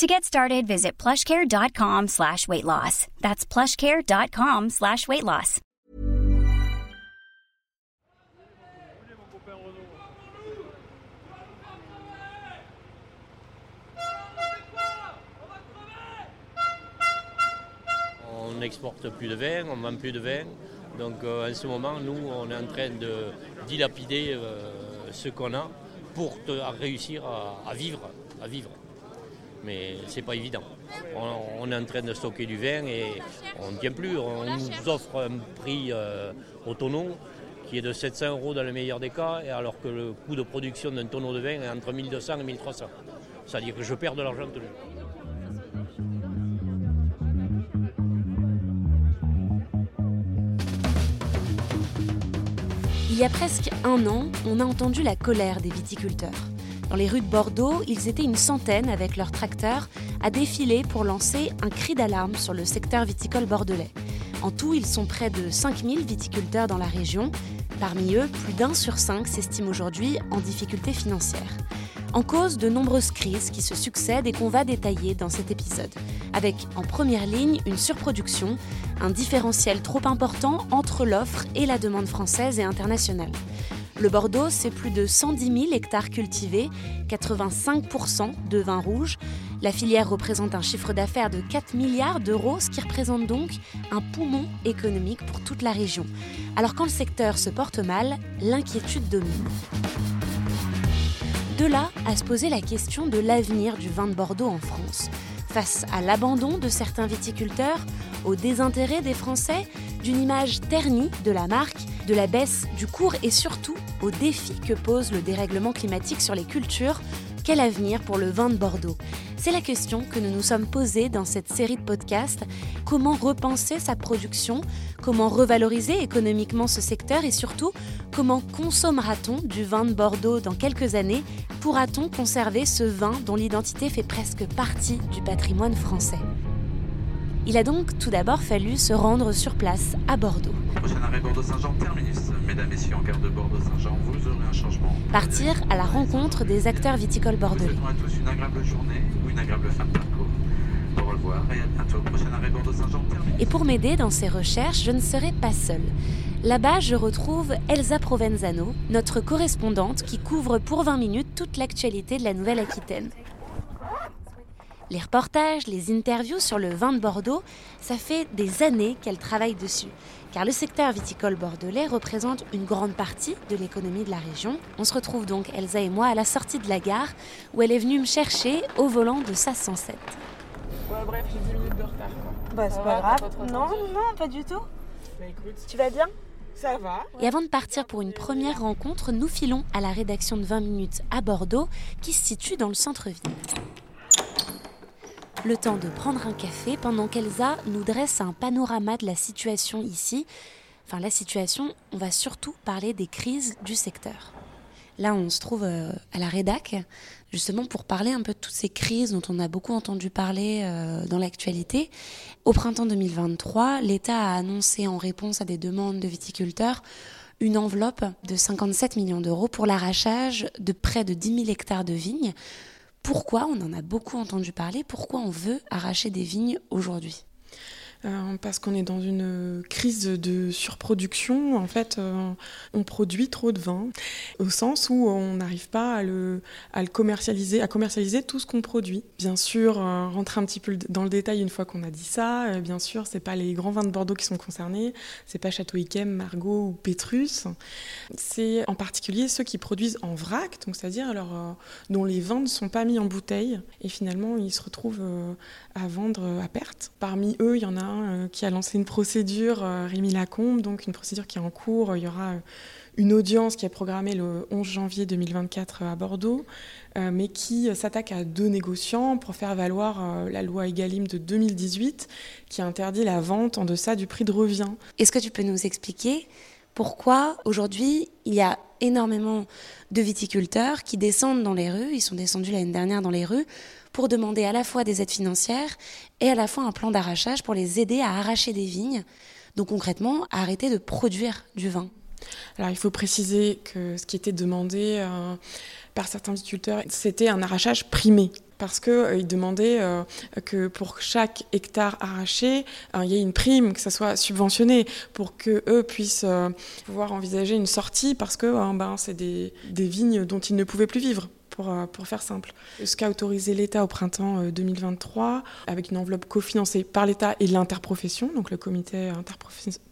To get started, visit plushcare.com slash weight loss. That's plushcare.com slash weight loss. On n'exporte plus de vin, on vend plus de vin. Donc euh, en ce moment, nous, on est en train de dilapider euh, ce qu'on a pour te- à réussir à, à vivre, à vivre. Mais c'est pas évident. On, est en train de stocker du vin et on ne tient plus. On nous offre un prix euh, au tonneau qui est de 700 euros dans le meilleur des cas, alors que le coût de production d'un tonneau de vin est entre 1200 et 1300. C'est-à-dire que je perds de l'argent tous les jours. Il y a presque un an, on a entendu la colère des viticulteurs. Dans les rues de Bordeaux, ils étaient une centaine avec leurs tracteurs à défiler pour lancer un cri d'alarme sur le secteur viticole bordelais. En tout, ils sont près de 5000 viticulteurs dans la région. Parmi eux, plus d'un sur cinq s'estime aujourd'hui en difficulté financière. En cause de nombreuses crises qui se succèdent et qu'on va détailler dans cet épisode. Avec en première ligne une surproduction, un différentiel trop important entre l'offre et la demande française et internationale. Le Bordeaux, c'est plus de 110 000 hectares cultivés, 85% de vin rouge. La filière représente un chiffre d'affaires de 4 milliards d'euros, ce qui représente donc un poumon économique pour toute la région. Alors quand le secteur se porte mal, l'inquiétude domine. De là à se poser la question de l'avenir du vin de Bordeaux en France. Face à l'abandon de certains viticulteurs, au désintérêt des Français, d'une image ternie de la marque, de la baisse du cours et surtout au défi que pose le dérèglement climatique sur les cultures, quel avenir pour le vin de Bordeaux? C'est la question que nous nous sommes posée dans cette série de podcasts. Comment repenser sa production? Comment revaloriser économiquement ce secteur? Et surtout, comment consommera-t-on du vin de Bordeaux dans quelques années? Pourra-t-on conserver ce vin dont l'identité fait presque partie du patrimoine français? Il a donc tout d'abord fallu se rendre sur place à Bordeaux. Prochain arrêt Bordeaux-Saint-Jean terminus. Mesdames, Messieurs, en gare de Bordeaux-Saint-Jean, vous aurez un changement. Partir à la rencontre des acteurs viticoles Nous bordelais. à tous une agréable journée ou une agréable fin de parcours. Au revoir et à bientôt. Prochain arrêt Bordeaux-Saint-Jean. Et pour m'aider dans ces recherches, je ne serai pas seule. Là-bas, je retrouve Elsa Provenzano, notre correspondante qui couvre pour 20 minutes toute l'actualité de la Nouvelle-Aquitaine. Les reportages, les interviews sur le vin de Bordeaux, ça fait des années qu'elle travaille dessus. Car le secteur viticole bordelais représente une grande partie de l'économie de la région. On se retrouve donc, Elsa et moi, à la sortie de la gare, où elle est venue me chercher au volant de sa 107. Ouais, bref, j'ai 10 minutes de retard. Quoi. Bah, c'est pas grave. pas non, non, pas du tout. Bah écoute, Tu vas bien? Ça va. Et avant de partir pour une première rencontre, nous filons à la rédaction de 20 minutes à Bordeaux, qui se situe dans le centre-ville. Le temps de prendre un café pendant qu'Elsa nous dresse un panorama de la situation ici. Enfin, la situation, on va surtout parler des crises du secteur. Là, on se trouve euh, à la rédac, justement pour parler un peu de toutes ces crises dont on a beaucoup entendu parler euh, dans l'actualité. Au printemps 2023, l'État a annoncé en réponse à des demandes de viticulteurs une enveloppe de 57 millions d'euros pour l'arrachage de près de 10 000 hectares de vignes. Pourquoi on en a beaucoup entendu parler? Pourquoi on veut arracher des vignes aujourd'hui? Euh, parce qu'on est dans une crise de surproduction. En fait, euh, on produit trop de vin, au sens où on n'arrive pas à le, commercialiser, à commercialiser tout ce qu'on produit. Bien sûr, euh, rentrer un petit peu dans le détail une fois qu'on a dit ça. euh, bien sûr, c'est pas les grands vins de Bordeaux qui sont concernés, c'est pas Château Yquem, Margaux ou Pétrus. C'est en particulier ceux qui produisent en vrac, donc c'est-à-dire euh, dont les vins ne sont pas mis en bouteille et finalement ils se retrouvent euh, à vendre à perte. Parmi eux, il y en a hein, qui a lancé une procédure, Rémi Lacombe, donc une procédure qui est en cours. Il y aura une audience qui est programmée le 11 janvier 2024 à Bordeaux, mais qui s'attaque à deux négociants pour faire valoir la loi Egalim de 2018 qui interdit la vente en deçà du prix de revient. Est-ce que tu peux nous expliquer pourquoi aujourd'hui il y a énormément de viticulteurs qui descendent dans les rues, ils sont descendus l'année dernière dans les rues, pour demander à la fois des aides financières et à la fois un plan d'arrachage pour les aider à arracher des vignes, donc concrètement à arrêter de produire du vin. Alors il faut préciser que ce qui était demandé euh, par certains viticulteurs, c'était un arrachage primé parce qu'ils euh, demandaient euh, que pour chaque hectare arraché, il y ait une prime, que ça soit subventionné, pour qu'eux puissent pouvoir envisager une sortie, parce que ben, c'est des vignes dont ils ne pouvaient plus vivre. Euh, pour, faire simple. Ce qu'a autorisé l'État au printemps 2023, euh, avec une enveloppe cofinancée par l'État et l'interprofession, donc le comité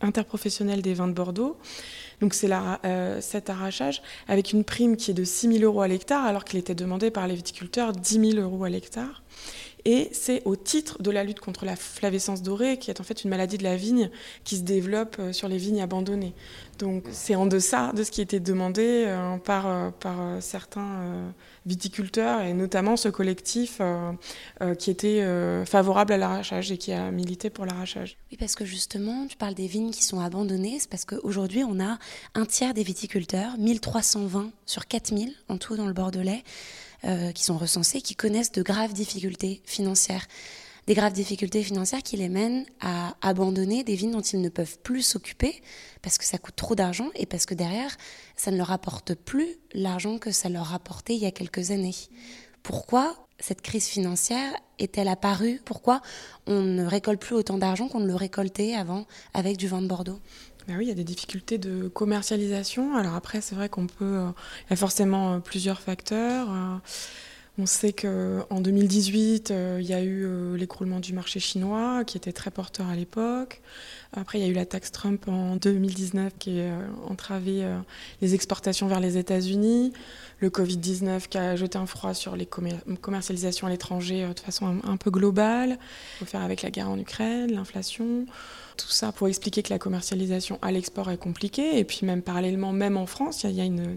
interprofessionnel des vins de Bordeaux. Donc c'est euh, cet arrachage avec une prime qui est de 6 000 euros à l'hectare, alors qu'il était demandé par les viticulteurs 10 000 euros à l'hectare. Et c'est au titre de la lutte contre la flavescence dorée, qui est en fait une maladie de la vigne qui se développe euh, sur les vignes abandonnées. Donc c'est en deçà de ce qui était demandé euh, par, euh, par certains viticulteurs, et notamment ce collectif qui était favorable à l'arrachage et qui a milité pour l'arrachage. Oui, parce que justement, tu parles des vignes qui sont abandonnées, c'est parce qu'aujourd'hui, on a un tiers des viticulteurs, 1320 sur 4000 en tout dans le Bordelais, euh, qui sont recensés, qui connaissent de graves difficultés financières. Des graves difficultés financières qui les mènent à abandonner des vignes dont ils ne peuvent plus s'occuper parce que ça coûte trop d'argent et parce que derrière, ça ne leur apporte plus l'argent que ça leur apportait il y a quelques années. Pourquoi cette crise financière est-elle apparue? Pourquoi on ne récolte plus autant d'argent qu'on ne le récoltait avant avec du vin de Bordeaux? Ben oui, il y a des difficultés de commercialisation. Alors après, c'est vrai qu'on peut. Euh, il y a forcément euh, plusieurs facteurs. Euh, on sait qu'en 2018, il y a eu l'écroulement du marché chinois, qui était très porteur à l'époque. Après, il y a eu la taxe Trump en 2019, qui a entravé les exportations vers les États-Unis. Le Covid-19, qui a jeté un froid sur les commercialisations à l'étranger de façon un, peu globale. Il faut faire avec la guerre en Ukraine, l'inflation. Tout ça pour expliquer que la commercialisation à l'export est compliquée. Et puis même parallèlement, même en France, il y, a une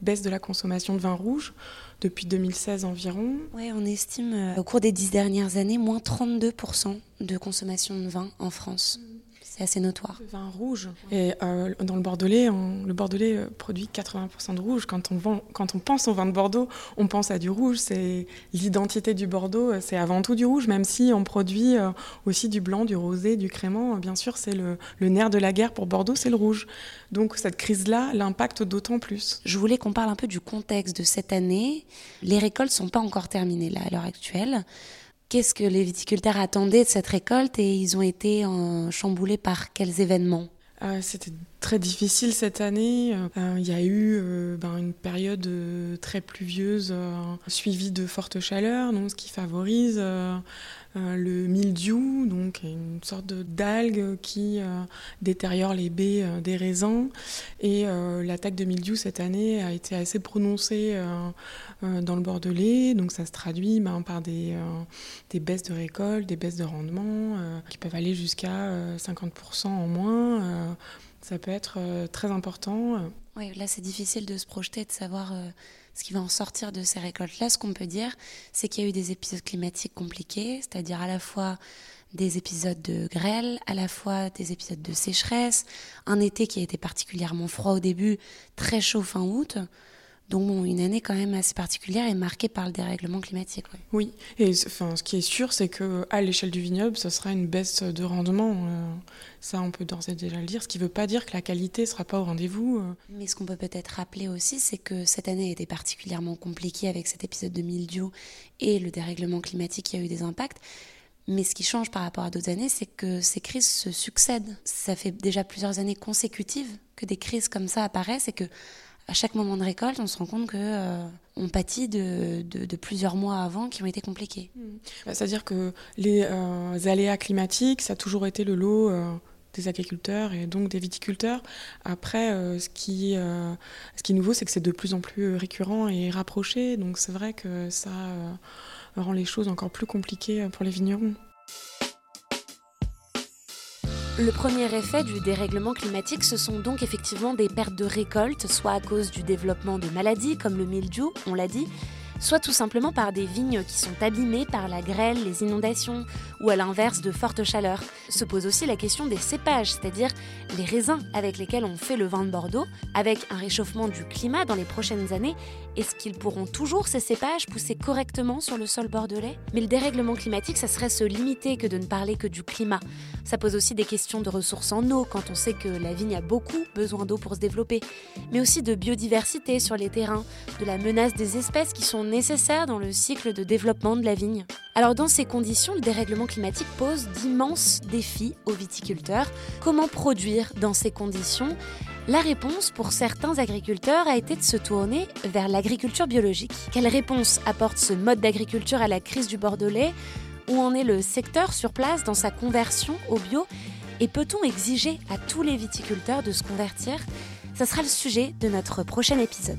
baisse de la consommation de vin rouge depuis 2016 environ. Oui, on estime euh, au cours des dix dernières années, moins 32% de consommation de vin en France. C'est assez notoire. Le vin rouge. Et euh, dans le Bordelais, le Bordelais euh, produit 80% de rouge. Quand on, vend, quand on pense au vin de Bordeaux, on pense à du rouge. C'est l'identité du Bordeaux, euh, c'est avant tout du rouge, même si on produit aussi du blanc, du rosé, du crément. Bien sûr, c'est le, le nerf de la guerre pour Bordeaux, c'est le rouge. Donc cette crise-là l'impacte d'autant plus. Je voulais qu'on parle un peu du contexte de cette année. Les récoltes sont pas encore terminées là à l'heure actuelle. Qu'est-ce que les viticulteurs attendaient de cette récolte et ils ont été chamboulés par quels événements? Euh, très difficile cette année. Euh, il y a eu euh, ben, une période très pluvieuse suivie de fortes chaleurs, donc, ce qui favorise euh, le mildiou, donc une sorte d'algue qui euh, détériore les baies euh, des raisins. Et l'attaque de mildiou cette année a été assez prononcée dans le Bordelais, donc ça se traduit ben, par des, baisses de récolte, des baisses de rendement qui peuvent aller jusqu'à 50% en moins. Ça peut être très important. Oui, là c'est difficile de se projeter, de savoir ce qui va en sortir de ces récoltes-là, ce qu'on peut dire, c'est qu'il y a eu des épisodes climatiques compliqués, c'est-à-dire à la fois des épisodes de grêle, à la fois des épisodes de sécheresse, un été qui a été particulièrement froid au début, très chaud fin août. Donc une année quand même assez particulière et marquée par le dérèglement climatique. Oui, et enfin, ce qui est sûr, c'est qu'à l'échelle du vignoble, ce sera une baisse de rendement. Euh, ça, on peut d'ores et déjà le dire, ce qui ne veut pas dire que la qualité ne sera pas au rendez-vous. Euh. Mais ce qu'on peut peut-être rappeler aussi, c'est que cette année a été particulièrement compliquée avec cet épisode de mildiou et le dérèglement climatique qui a eu des impacts. Mais ce qui change par rapport à d'autres années, c'est que ces crises se succèdent. Ça fait déjà plusieurs années consécutives que des crises comme ça apparaissent et que à chaque moment de récolte, on se rend compte que euh, on pâtit de, plusieurs mois avant qui ont été compliqués. Mmh. Bah, c'est-à-dire que les euh, aléas climatiques, ça a toujours été le lot euh, des agriculteurs et donc des viticulteurs. Après, ce, qui, ce qui est nouveau, c'est que c'est de plus en plus récurrent et rapproché. Donc c'est vrai que ça rend les choses encore plus compliquées pour les vignerons. Le premier effet du dérèglement climatique, ce sont donc effectivement des pertes de récoltes, soit à cause du développement de maladies comme le mildiou, on l'a dit, soit tout simplement par des vignes qui sont abîmées par la grêle, les inondations ou à l'inverse de fortes chaleurs. Se pose aussi la question des cépages, c'est-à-dire les raisins avec lesquels on fait le vin de Bordeaux. Avec un réchauffement du climat dans les prochaines années, est-ce qu'ils pourront toujours ces cépages pousser correctement sur le sol bordelais? Mais le dérèglement climatique, ça serait se limiter que de ne parler que du climat. Ça pose aussi des questions de ressources en eau quand on sait que la vigne a beaucoup besoin d'eau pour se développer, mais aussi de biodiversité sur les terrains, de la menace des espèces qui sont nécessaires dans le cycle de développement de la vigne. Alors dans ces conditions, le dérèglement climatique pose d'immenses défis aux viticulteurs. Comment produire dans ces conditions? La réponse pour certains agriculteurs a été de se tourner vers l'agriculture biologique. Quelle réponse apporte ce mode d'agriculture à la crise du Bordelais? Où en est le secteur sur place dans sa conversion au bio? Et peut-on exiger à tous les viticulteurs de se convertir? Ce sera le sujet de notre prochain épisode.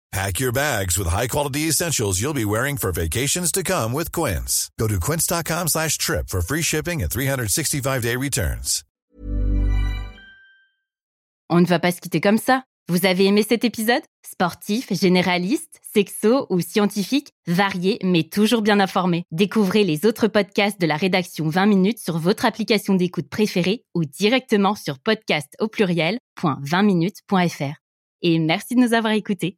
Pack your bags with high-quality essentials you'll be wearing for vacations to come with Quince. Go to quince.com slash trip for free shipping and 365-day returns. On ne va pas se quitter comme ça. Vous avez aimé cet épisode? Sportif, généraliste, sexo ou scientifique, varié mais toujours bien informé. Découvrez les autres podcasts de la rédaction 20 minutes sur votre application d'écoute préférée ou directement sur podcast au pluriel.20minutes.fr. Et merci de nous avoir écoutés.